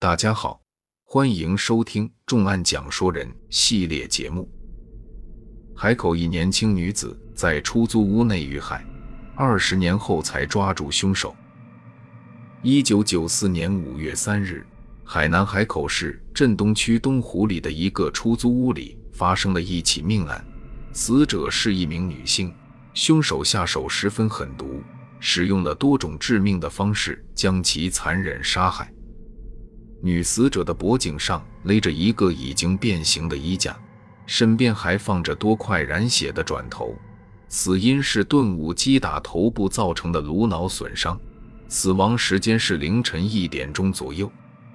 大家好，欢迎收听《重案讲说人》系列节目。海口一年轻女子在出租屋内遇害，二十年后才抓住凶手。一九九四年五月三日，海南海口市镇东区东湖里的一个出租屋里发生了一起命案，死者是一名女性，凶手下手十分狠毒。使用了多种致命的方式将其残忍杀害。女死者的脖颈上勒着一个已经变形的衣架，身边还放着多块染血的转头。死因是钝物击打头部造成的颅脑损伤。死亡时间是凌晨一点钟左右。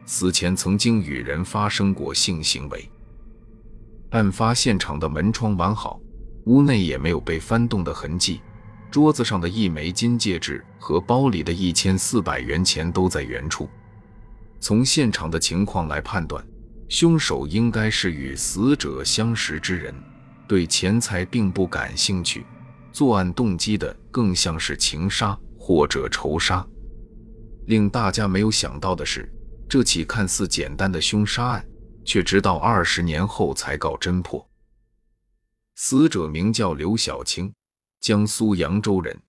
死前曾经与人发生过性行为。案发现场的门窗完好，屋内也没有被翻动的痕迹。桌子上的一枚金戒指和包里的一千四百元钱都在原处。从现场的情况来判断，凶手应该是与死者相识之人，对钱财并不感兴趣。作案动机的更像是情杀或者仇杀。令大家没有想到的是，这起看似简单的凶杀案，却直到二十年后才告侦破。死者名叫刘小青。江苏扬州人，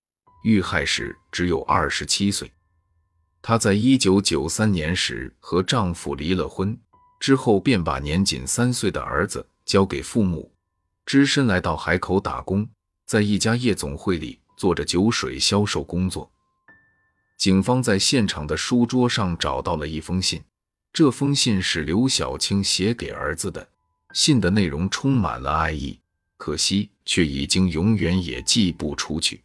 遇害时只有二十七岁。她在一九九三年时和丈夫离了婚，之后便把年仅三岁的儿子交给父母，只身来到海口打工，在一家夜总会里做着酒水销售工作。警方在现场的书桌上找到了一封信，这封信是刘小青写给儿子的，信的内容充满了爱意。可惜，却已经永远也寄不出去。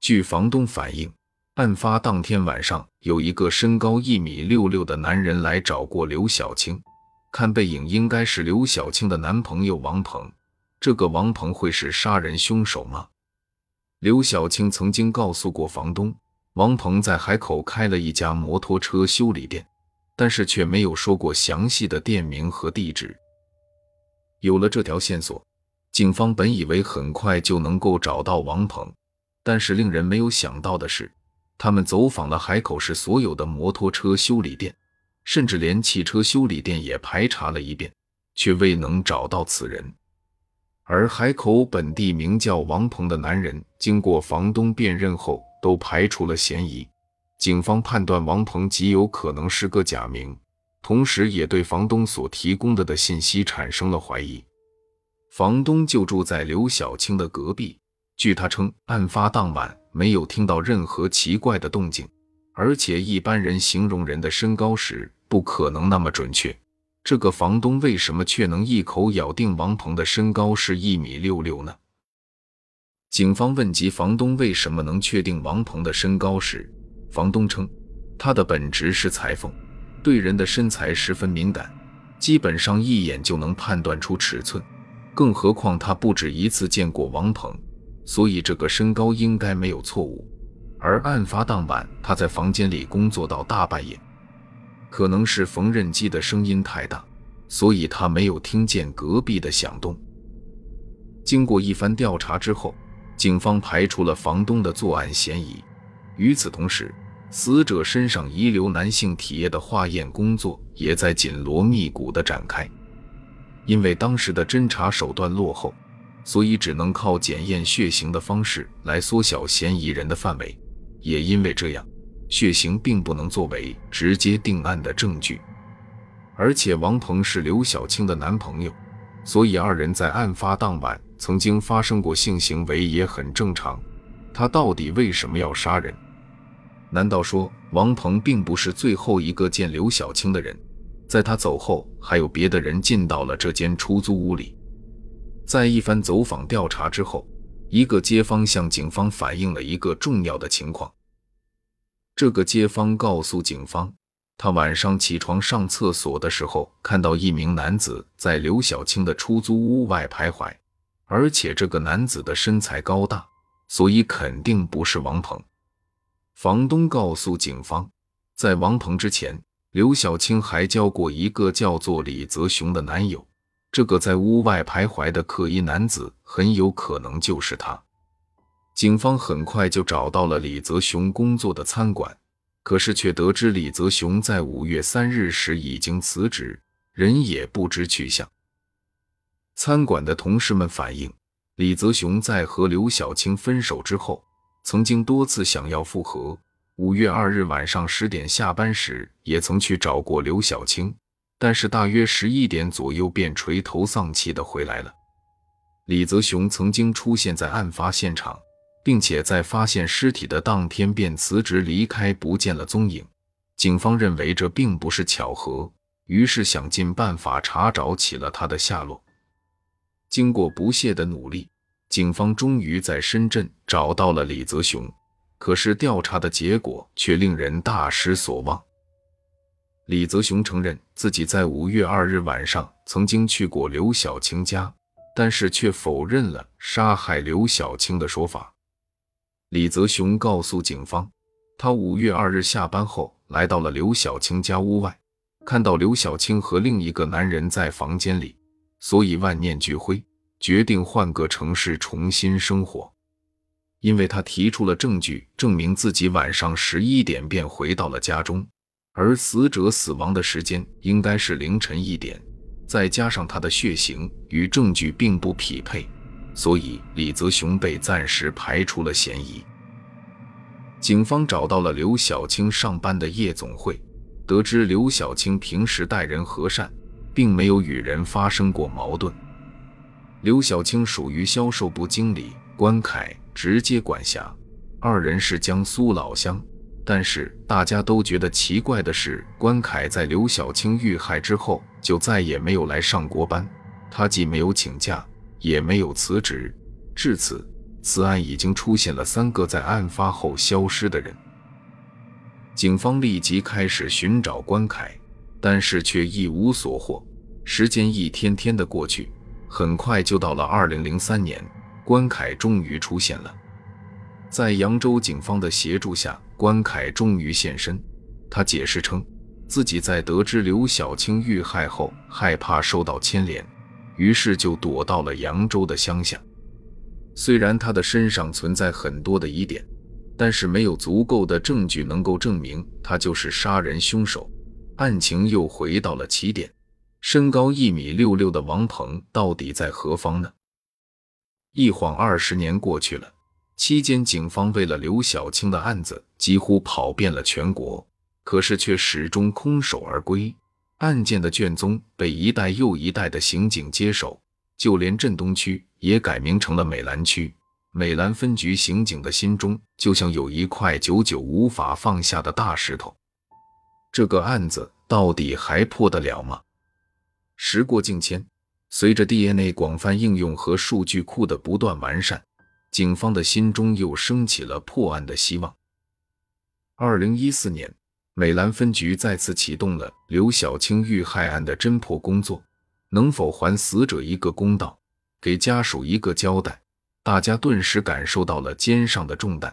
据房东反映，案发当天晚上，有一个身高一米六六的男人来找过刘小青，看背影应该是刘小青的男朋友王鹏。这个王鹏会是杀人凶手吗？刘小青曾经告诉过房东，王鹏在海口开了一家摩托车修理店，但是却没有说过详细的店名和地址。有了这条线索。警方本以为很快就能够找到王鹏，但是令人没有想到的是，他们走访了海口市所有的摩托车修理店，甚至连汽车修理店也排查了一遍，却未能找到此人。而海口本地名叫王鹏的男人，经过房东辨认后，都排除了嫌疑。警方判断王鹏极有可能是个假名，同时也对房东所提供的的信息产生了怀疑。房东就住在刘小青的隔壁。据他称，案发当晚没有听到任何奇怪的动静，而且一般人形容人的身高时不可能那么准确。这个房东为什么却能一口咬定王鹏的身高是一米六六呢？警方问及房东为什么能确定王鹏的身高时，房东称，他的本职是裁缝，对人的身材十分敏感，基本上一眼就能判断出尺寸。更何况他不止一次见过王鹏，所以这个身高应该没有错误。而案发当晚，他在房间里工作到大半夜，可能是缝纫机的声音太大，所以他没有听见隔壁的响动。经过一番调查之后，警方排除了房东的作案嫌疑。与此同时，死者身上遗留男性体液的化验工作也在紧锣密鼓地展开。因为当时的侦查手段落后，所以只能靠检验血型的方式来缩小嫌疑人的范围。也因为这样，血型并不能作为直接定案的证据。而且王鹏是刘小青的男朋友，所以二人在案发当晚曾经发生过性行为也很正常。他到底为什么要杀人？难道说王鹏并不是最后一个见刘小青的人？在他走后，还有别的人进到了这间出租屋里。在一番走访调查之后，一个街坊向警方反映了一个重要的情况。这个街坊告诉警方，他晚上起床上厕所的时候，看到一名男子在刘小青的出租屋外徘徊，而且这个男子的身材高大，所以肯定不是王鹏。房东告诉警方，在王鹏之前。刘小青还交过一个叫做李泽雄的男友，这个在屋外徘徊的可疑男子很有可能就是他。警方很快就找到了李泽雄工作的餐馆，可是却得知李泽雄在五月三日时已经辞职，人也不知去向。餐馆的同事们反映，李泽雄在和刘晓青分手之后，曾经多次想要复合。五月二日晚上十点下班时，也曾去找过刘晓青，但是大约十一点左右便垂头丧气的回来了。李泽雄曾经出现在案发现场，并且在发现尸体的当天便辞职离开，不见了踪影。警方认为这并不是巧合，于是想尽办法查找起了他的下落。经过不懈的努力，警方终于在深圳找到了李泽雄。可是调查的结果却令人大失所望。李泽雄承认自己在五月二日晚上曾经去过刘晓青家，但是却否认了杀害刘晓青的说法。李泽雄告诉警方，他五月二日下班后来到了刘晓青家屋外，看到刘晓青和另一个男人在房间里，所以万念俱灰，决定换个城市重新生活。因为他提出了证据，证明自己晚上十一点便回到了家中，而死者死亡的时间应该是凌晨一点，再加上他的血型与证据并不匹配，所以李泽雄被暂时排除了嫌疑。警方找到了刘晓青上班的夜总会，得知刘晓青平时待人和善，并没有与人发生过矛盾。刘晓青属于销售部经理关凯。直接管辖，二人是江苏老乡，但是大家都觉得奇怪的是，关凯在刘晓青遇害之后就再也没有来上过班，他既没有请假，也没有辞职。至此，此案已经出现了三个在案发后消失的人。警方立即开始寻找关凯，但是却一无所获。时间一天天的过去，很快就到了二零零三年。关凯终于出现了，在扬州警方的协助下，关凯终于现身。他解释称，自己在得知刘晓青遇害后，害怕受到牵连，于是就躲到了扬州的乡下。虽然他的身上存在很多的疑点，但是没有足够的证据能够证明他就是杀人凶手。案情又回到了起点：身高一米六六的王鹏到底在何方呢？一晃二十年过去了，期间警方为了刘晓青的案子几乎跑遍了全国，可是却始终空手而归。案件的卷宗被一代又一代的刑警接手，就连镇东区也改名成了美兰区。美兰分局刑警的心中就像有一块久久无法放下的大石头。这个案子到底还破得了吗？时过境迁。随着 DNA 广泛应用和数据库的不断完善，警方的心中又升起了破案的希望。二零一四年，美兰分局再次启动了刘晓青遇害案的侦破工作。能否还死者一个公道，给家属一个交代？大家顿时感受到了肩上的重担。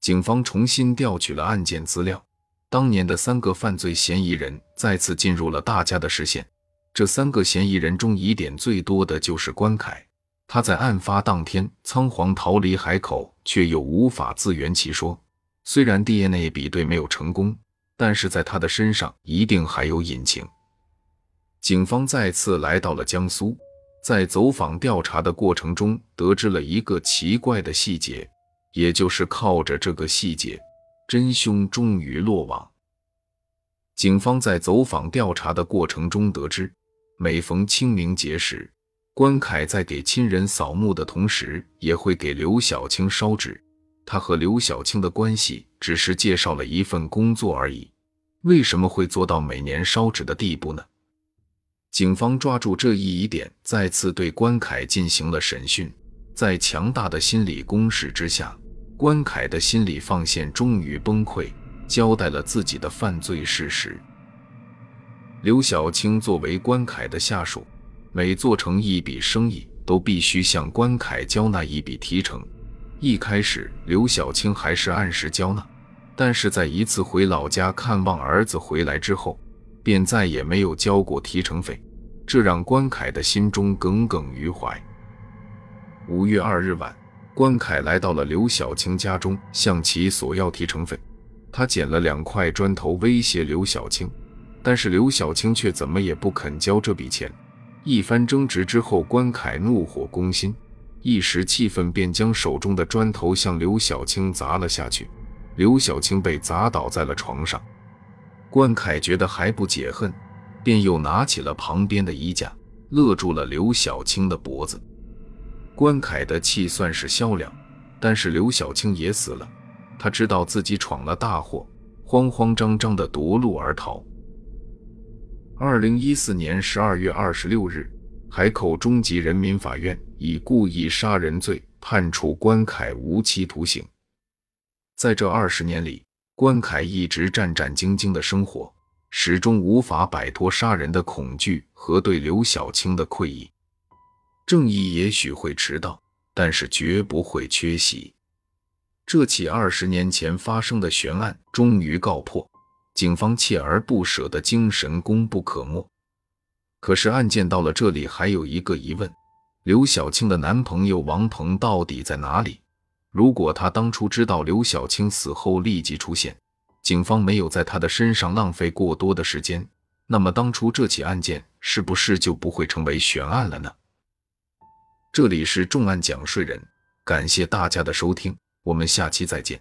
警方重新调取了案件资料，当年的三个犯罪嫌疑人再次进入了大家的视线。这三个嫌疑人中，疑点最多的就是关凯。他在案发当天仓皇逃离海口，却又无法自圆其说。虽然 DNA 比对没有成功，但是在他的身上一定还有隐情。警方再次来到了江苏，在走访调查的过程中，得知了一个奇怪的细节，也就是靠着这个细节，真凶终于落网。警方在走访调查的过程中得知。每逢清明节时，关凯在给亲人扫墓的同时，也会给刘晓青烧纸。他和刘晓青的关系只是介绍了一份工作而已，为什么会做到每年烧纸的地步呢？警方抓住这一疑点，再次对关凯进行了审讯。在强大的心理攻势之下，关凯的心理防线终于崩溃，交代了自己的犯罪事实。刘晓青作为关凯的下属，每做成一笔生意，都必须向关凯交纳一笔提成。一开始，刘晓青还是按时交纳，但是在一次回老家看望儿子回来之后，便再也没有交过提成费，这让关凯的心中耿耿于怀。五月二日晚，关凯来到了刘晓青家中，向其索要提成费。他捡了两块砖头威胁刘小青，但是刘小青却怎么也不肯交这笔钱。一番争执之后，关凯怒火攻心，一时气愤，便将手中的砖头向刘小青砸了下去。刘小青被砸倒在了床上。关凯觉得还不解恨，便又拿起了旁边的衣架，勒住了刘小青的脖子。关凯的气算是消了，但是刘小青也死了。他知道自己闯了大祸，慌慌张张地夺路而逃。二零一四年十二月二十六日，海口中级人民法院以故意杀人罪判处关凯无期徒刑。在这二十年里，关凯一直战战兢兢的生活，始终无法摆脱杀人的恐惧和对刘小青的愧意。正义也许会迟到，但是绝不会缺席。这起二十年前发生的悬案终于告破，警方锲而不舍的精神功不可没。可是案件到了这里，还有一个疑问：刘小青的男朋友王鹏到底在哪里？如果他当初知道刘小青死后立即出现，警方没有在他的身上浪费过多的时间，那么当初这起案件是不是就不会成为悬案了呢？这里是重案讲税人，感谢大家的收听。我们下期再见。